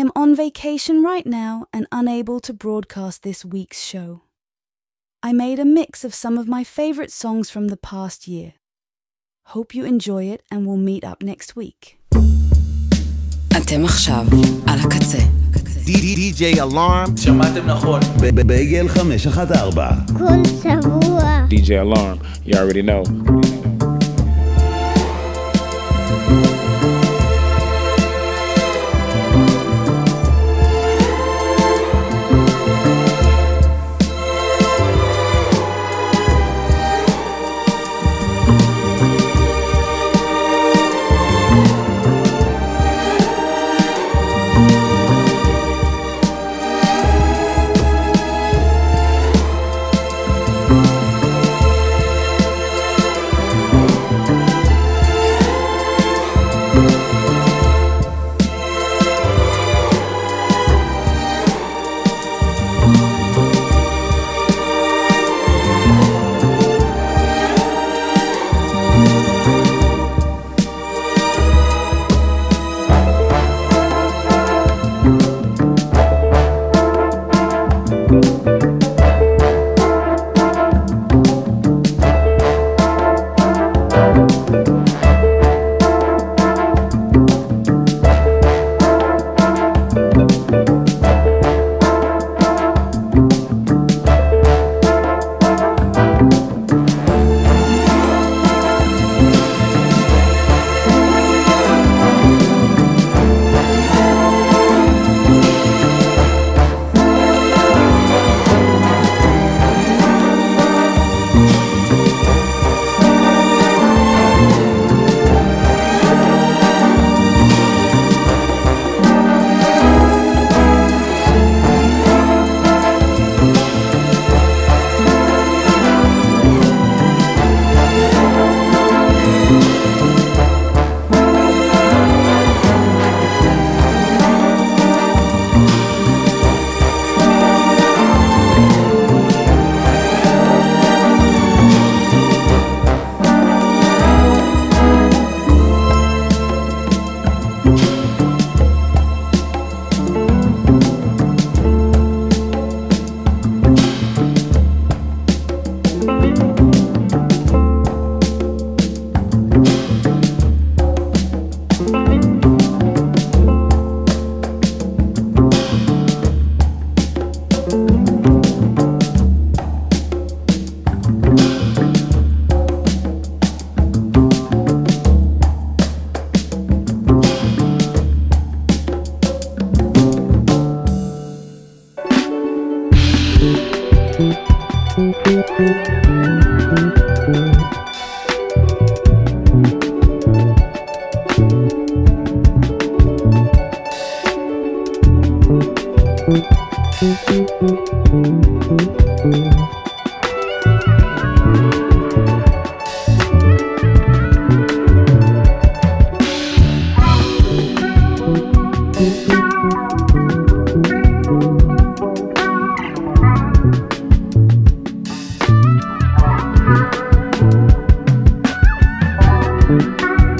am on vacation right now and unable to broadcast this week's show. I made a mix of some of my favorite songs from the past year. Hope you enjoy it and we'll meet up next week. אתם עכשיו על הקצה. DJ Alarm. שמעתם נכון. בייגל 514. כל שבוע. DJ Alarm, you already know.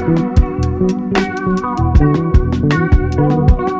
Thank you.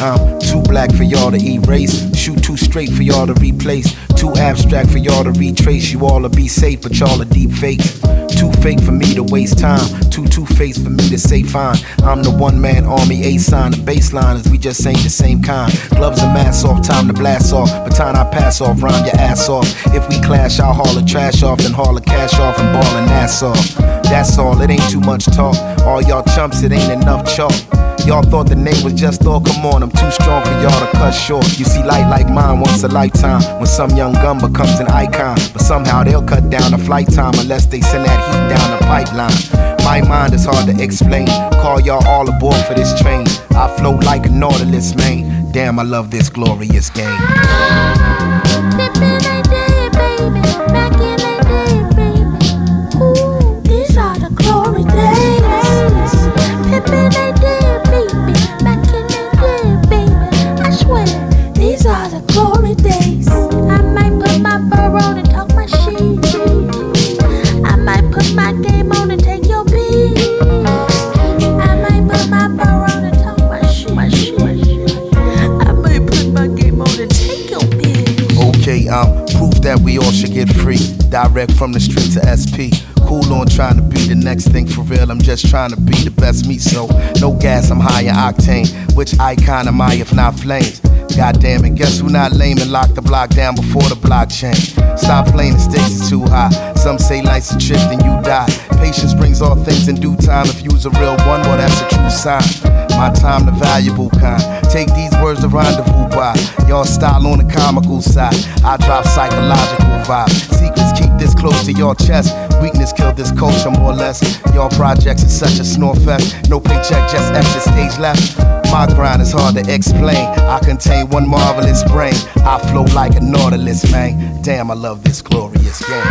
I'm too black for y'all to erase. Shoot too straight for y'all to replace. Too abstract for y'all to retrace. You all to be safe, but y'all are deep fake. Too fake for me to waste time. Too two faced for me to say fine. I'm the one man army, A sign. The baseline is we just ain't the same kind. Gloves and masks off, time to blast off. Baton I pass off, round your ass off. If we clash, I'll haul the trash off, then haul the cash off and ball an ass off. That's all, it ain't too much talk. All y'all chumps, it ain't enough chalk. Y'all thought the name was just all come on. I'm too strong for y'all to cut short. You see, light like mine once a lifetime. When some young gun becomes an icon. But somehow they'll cut down the flight time unless they send that heat down the pipeline. My mind is hard to explain. Call y'all all aboard for this train. I float like a nautilus, man. Damn, I love this glorious game. Direct from the street to SP. Cool on trying to be the next thing for real. I'm just trying to be the best me. So no gas, I'm high in octane. Which icon am I if not flames? God damn it, guess who not lame and lock the block down before the blockchain? Stop playing, the stakes is too high. Some say life's a trip, then you die. Patience brings all things in due time. If you's a real one, well, that's a true sign. My time, the valuable kind. Take these words to rendezvous by. Y'all style on the comical side. I drop psychological vibes keep this close to your chest. Weakness killed this culture more or less. Your projects is such a snore fest. No paycheck, just exit stage left. My grind is hard to explain. I contain one marvelous brain. I flow like a nautilus, man. Damn, I love this glorious game.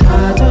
Again.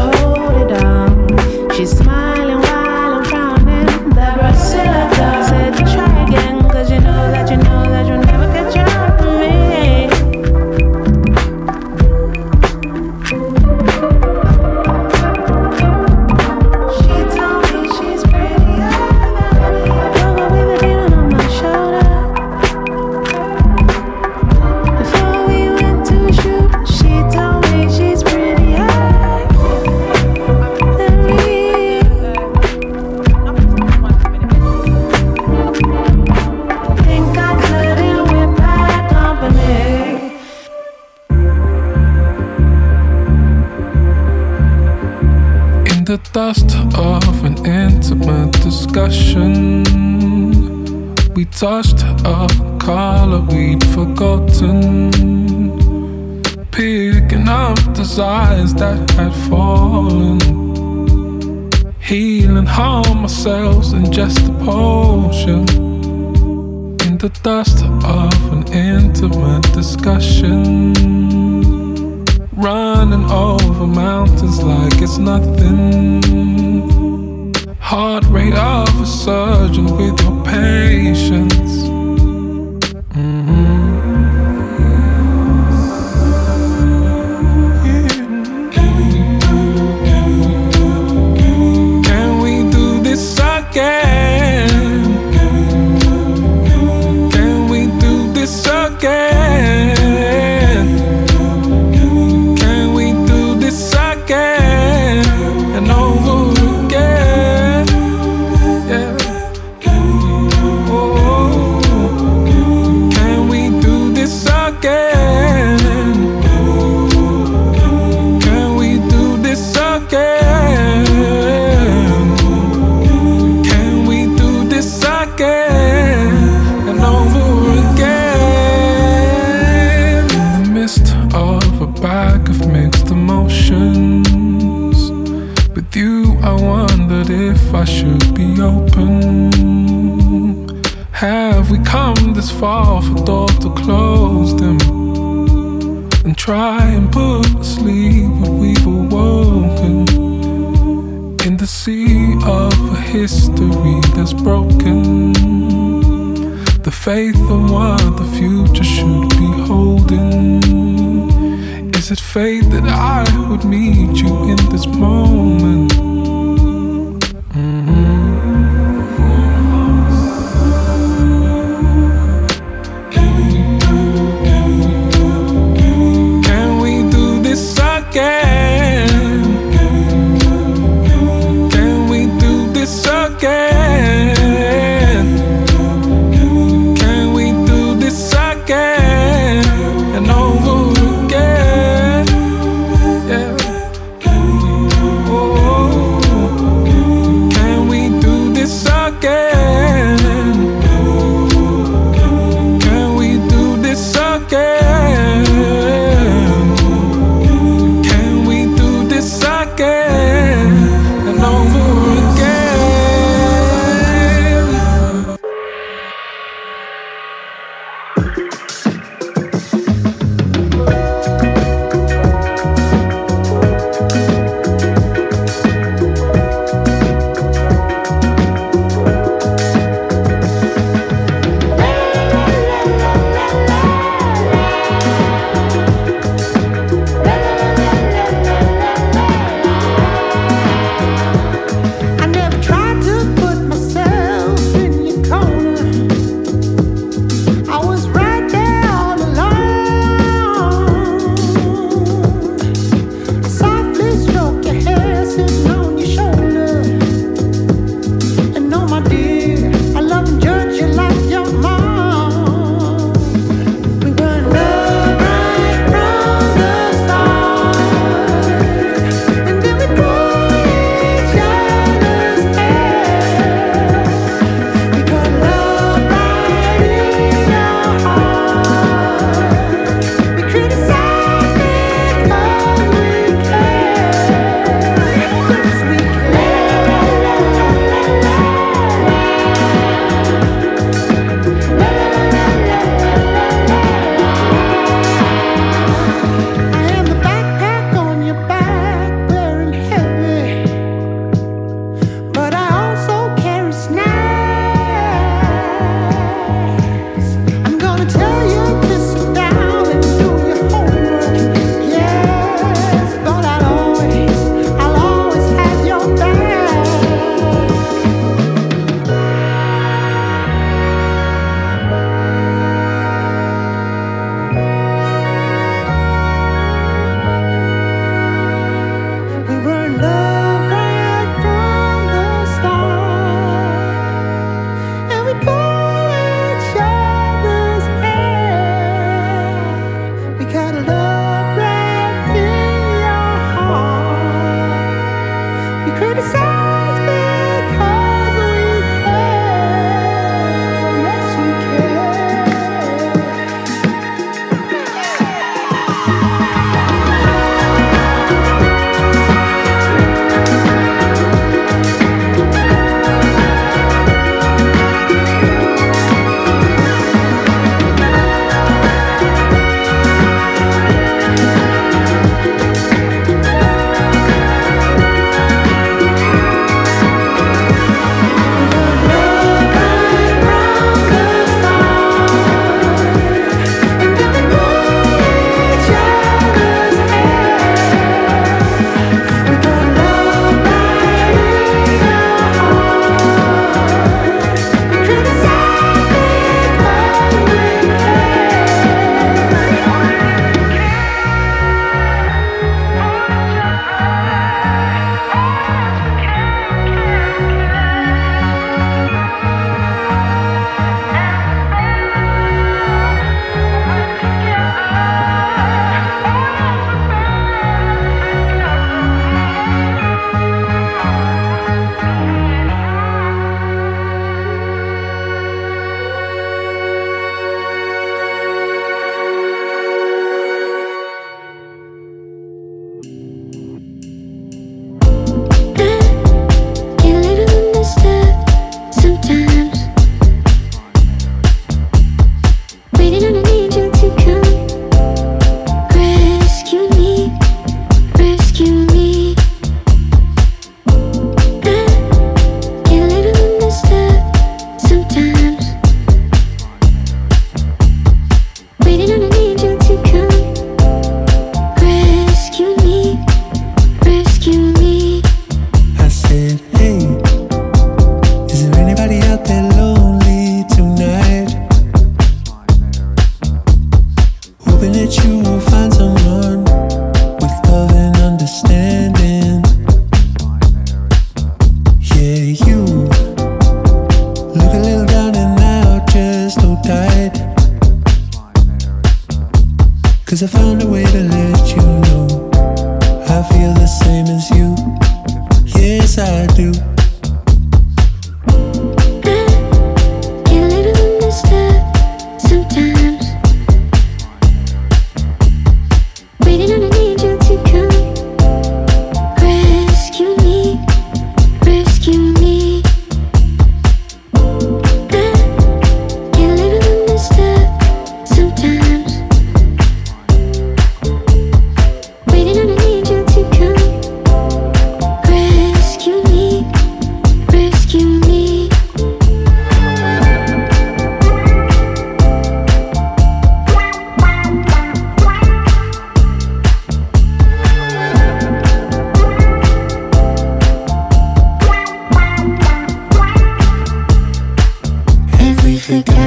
Boys with toys.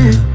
Ooh.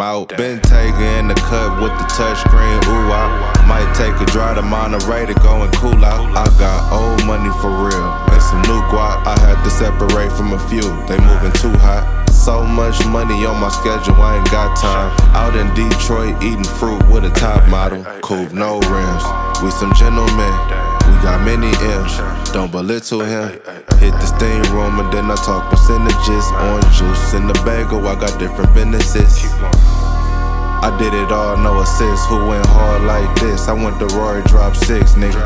Out. Been taking in the cut with the touchscreen. Ooh, I might take a drive to Monterey to go and cool out. I got old money for real and some new guap. I had to separate from a few. They moving too hot. So much money on my schedule, I ain't got time. Out in Detroit eating fruit with a top model. Coupe, no rims. We some gentlemen. We got many M's. Don't belittle him. Hit the steam room and then I talk Orange juice in the bagel, I got different businesses. I did it all, no assist. Who went hard like this? I went to Rory, drop six, nigga.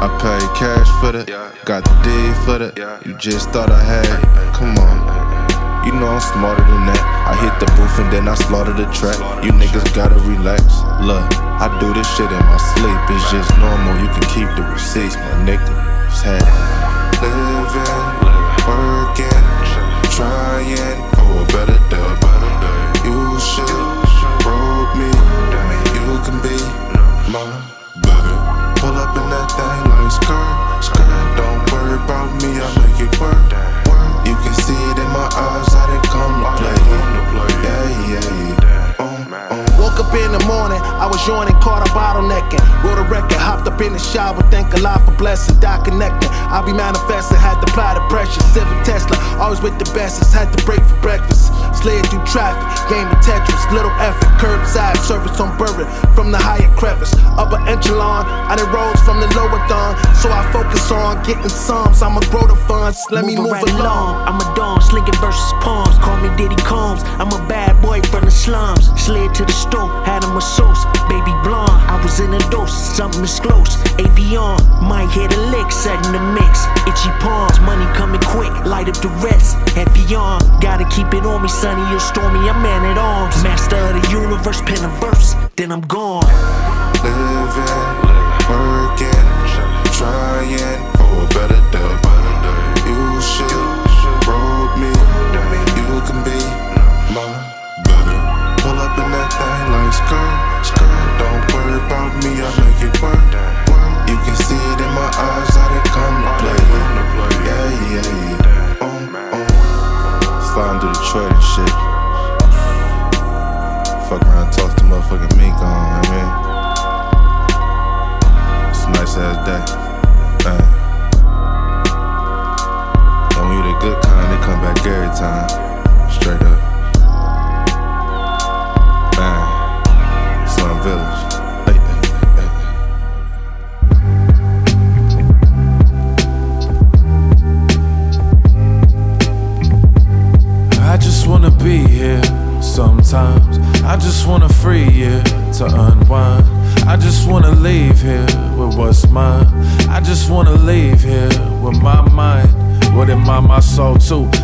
I paid cash for the, got the D for the. You just thought I had, come on. You know I'm smarter than that. I hit the booth and then I slaughter the track. You niggas gotta relax. Look, I do this shit in my sleep. It's just normal. You can keep the receipts, my nigga. Had living, working, trying for a better day. You should little effort, curbside service on Burrit from the higher crevice. Upper echelon, I done rose from the lower thumb, so I focus on getting sums. I'ma grow the funds, let Moving me move right along. I'm a dawn, slinking versus palms. Call me Diddy Combs. I'm a bad boy from the slums. Slid to the store, had him a sauce. Baby blonde, I was in a dose. Something is close. Avion, might hit a lick, setting the mix. Itchy palms, money coming quick. Light up the rest. Heavy on, gotta keep it on me, sunny or stormy. I'm man at arms. Master of the universe, pen a verse, then I'm gone. Living, working, trying for a better day. You should roll me. You can be my better. Pull up in that thing like skirt, skirt. Don't worry about me, I make it work. You can see it in my eyes Detroit and shit. Fuck around, toss the motherfucking mink on, I mean. It's a nice ass day. Man. And when you the good kind, they come back every time. Straight up.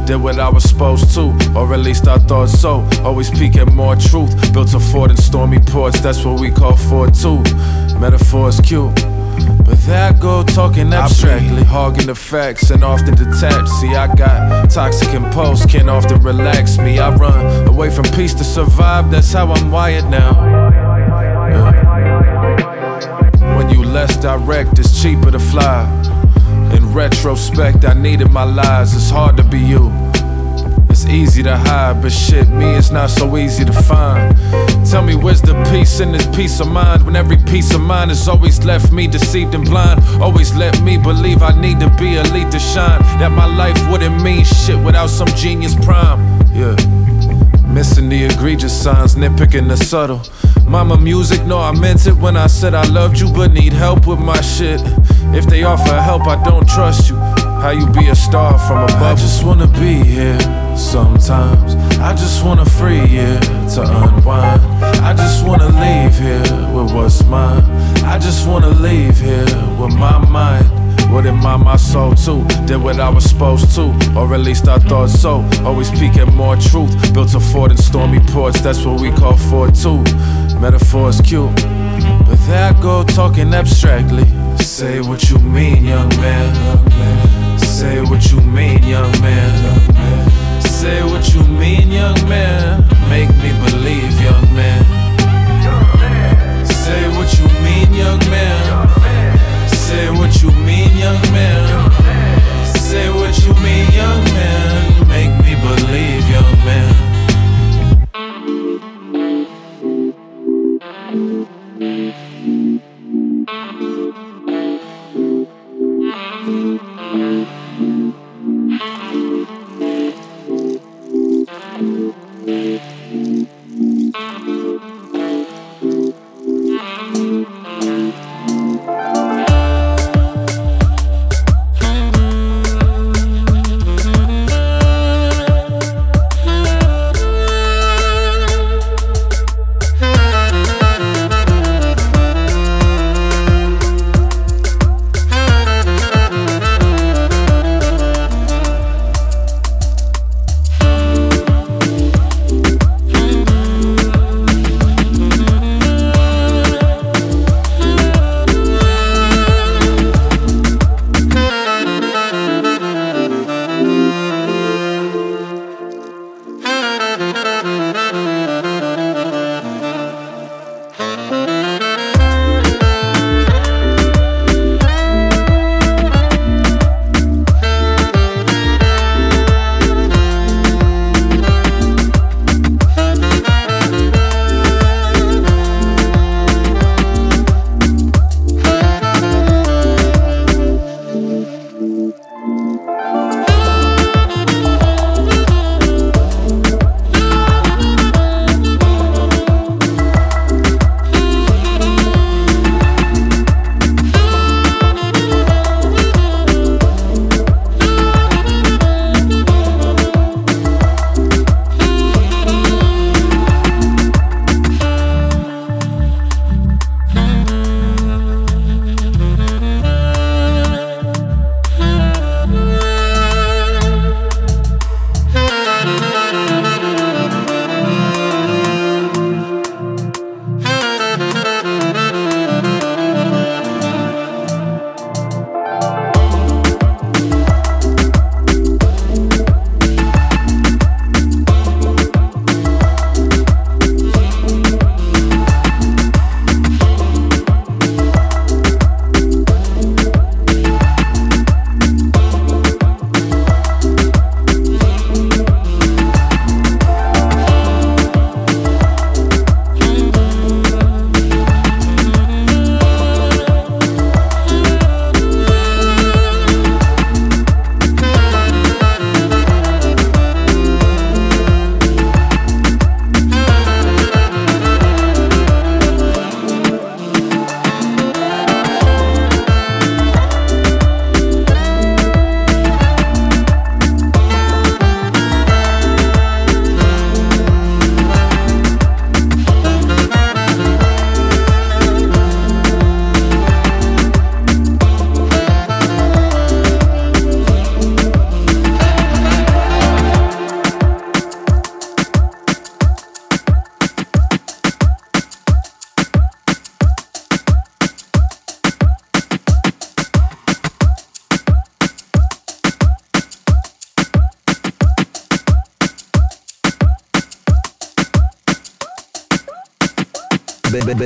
Did what I was supposed to, or at least I thought so. Always peeking more truth. Built a fort in stormy ports, that's what we call Fort 2. Metaphors cute. But there I go talking abstractly, hogging the facts and often detached. See, I got toxic impulse, can't often relax me. I run away from peace to survive, that's how I'm wired now. Yeah. When you less direct, it's cheaper to fly. In retrospect, I needed my lies, it's hard to be you. It's easy to hide, but shit, me, it's not so easy to find. Tell me, where's the peace in this peace of mind? When every piece of mind has always left me deceived and blind. Always let me believe I need to be elite to shine. That my life wouldn't mean shit without some genius prime. Yeah. Missing the egregious signs, nitpicking the subtle. Mama music, no, I meant it when I said I loved you, but need help with my shit. If they offer help, I don't trust you. How you be a star from above? I just wanna be here sometimes. I just wanna free you to unwind. I just wanna leave here with what's mine. I just wanna leave here with my mind. What in my, my soul too? Did what I was supposed to, or at least I thought so. Always peeking more truth. Built a fort in stormy ports, that's what we call Fort 2. Metaphors cute. But there I go talking abstractly. Say what you mean, young man. Say what you mean, young man. Say what you mean, young man.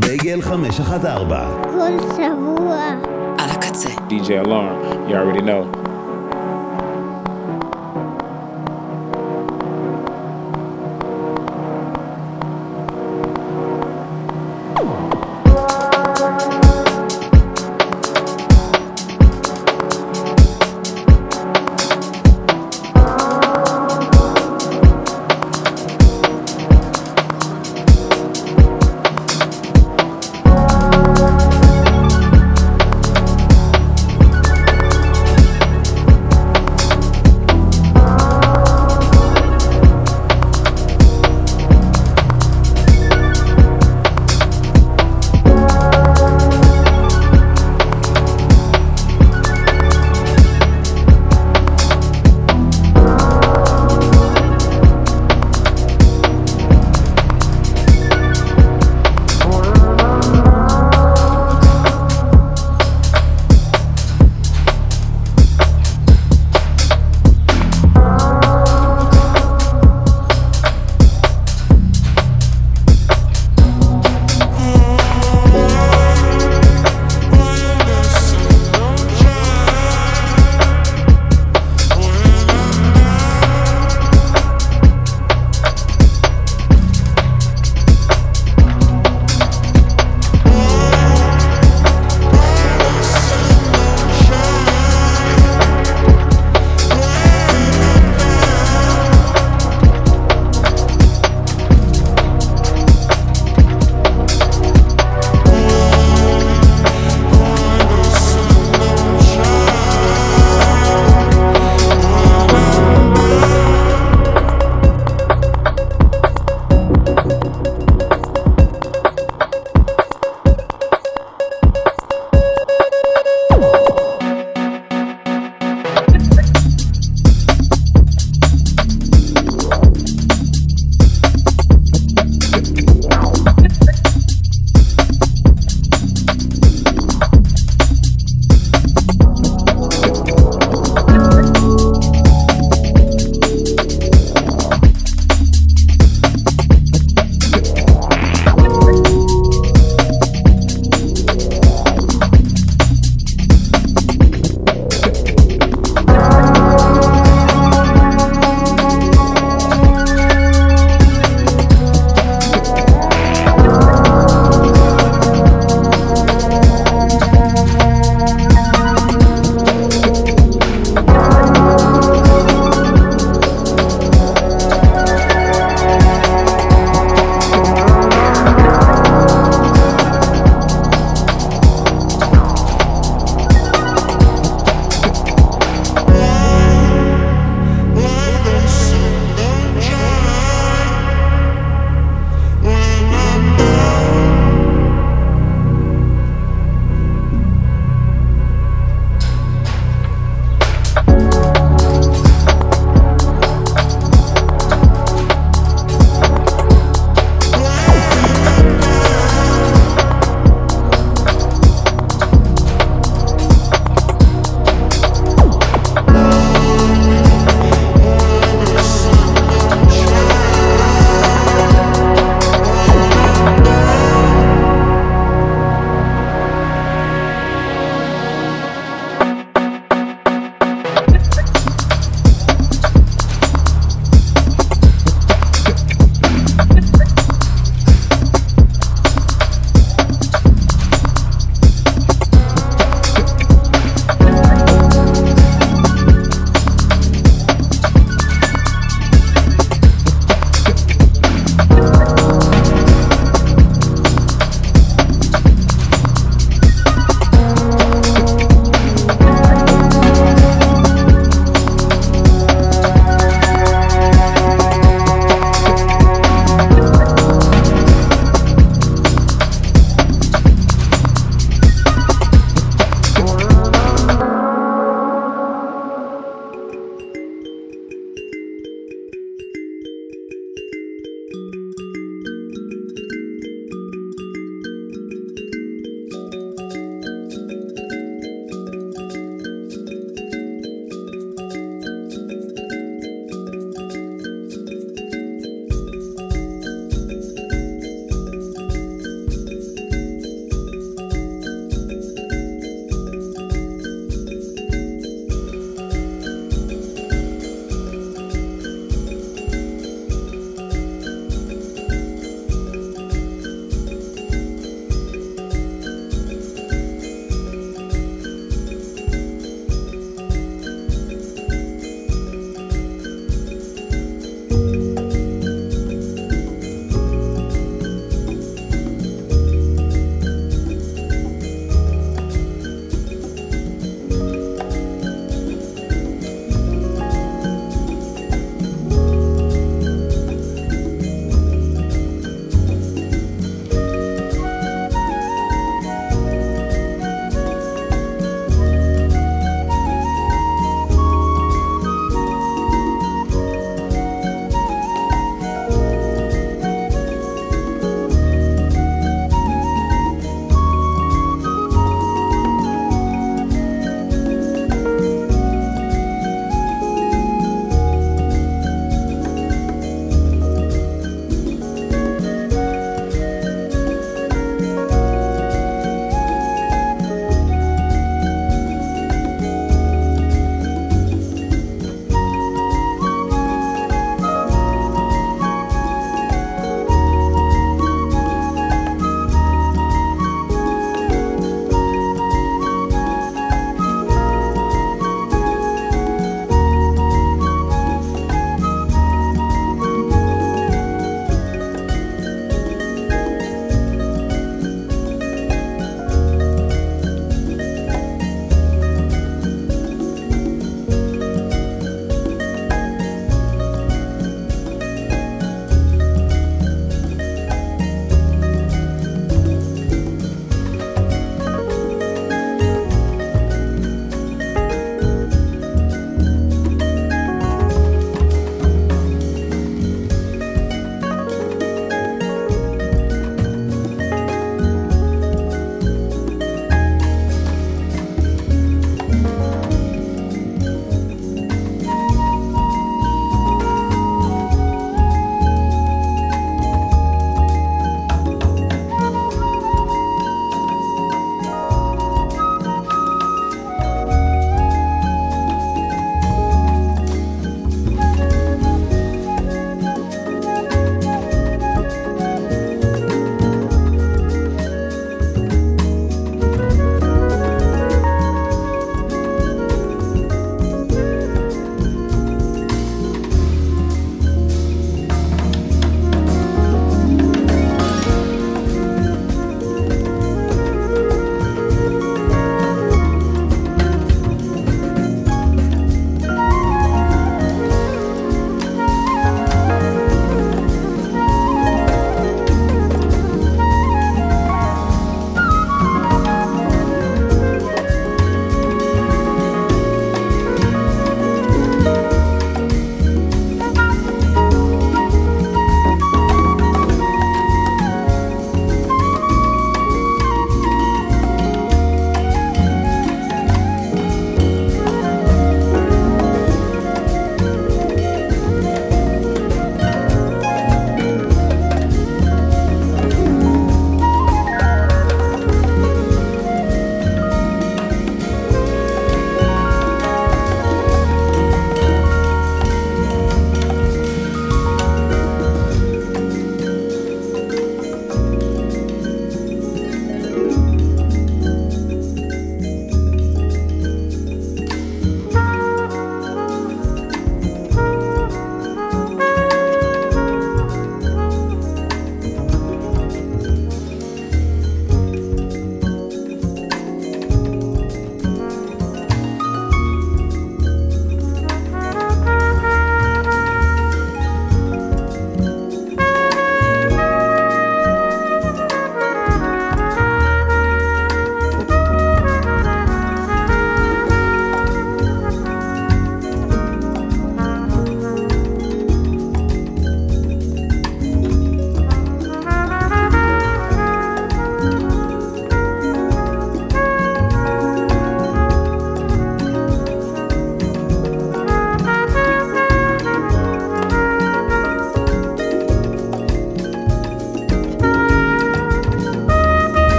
בייגל 514 כל שבוע. על הקצה. DJ Alarm, you already know.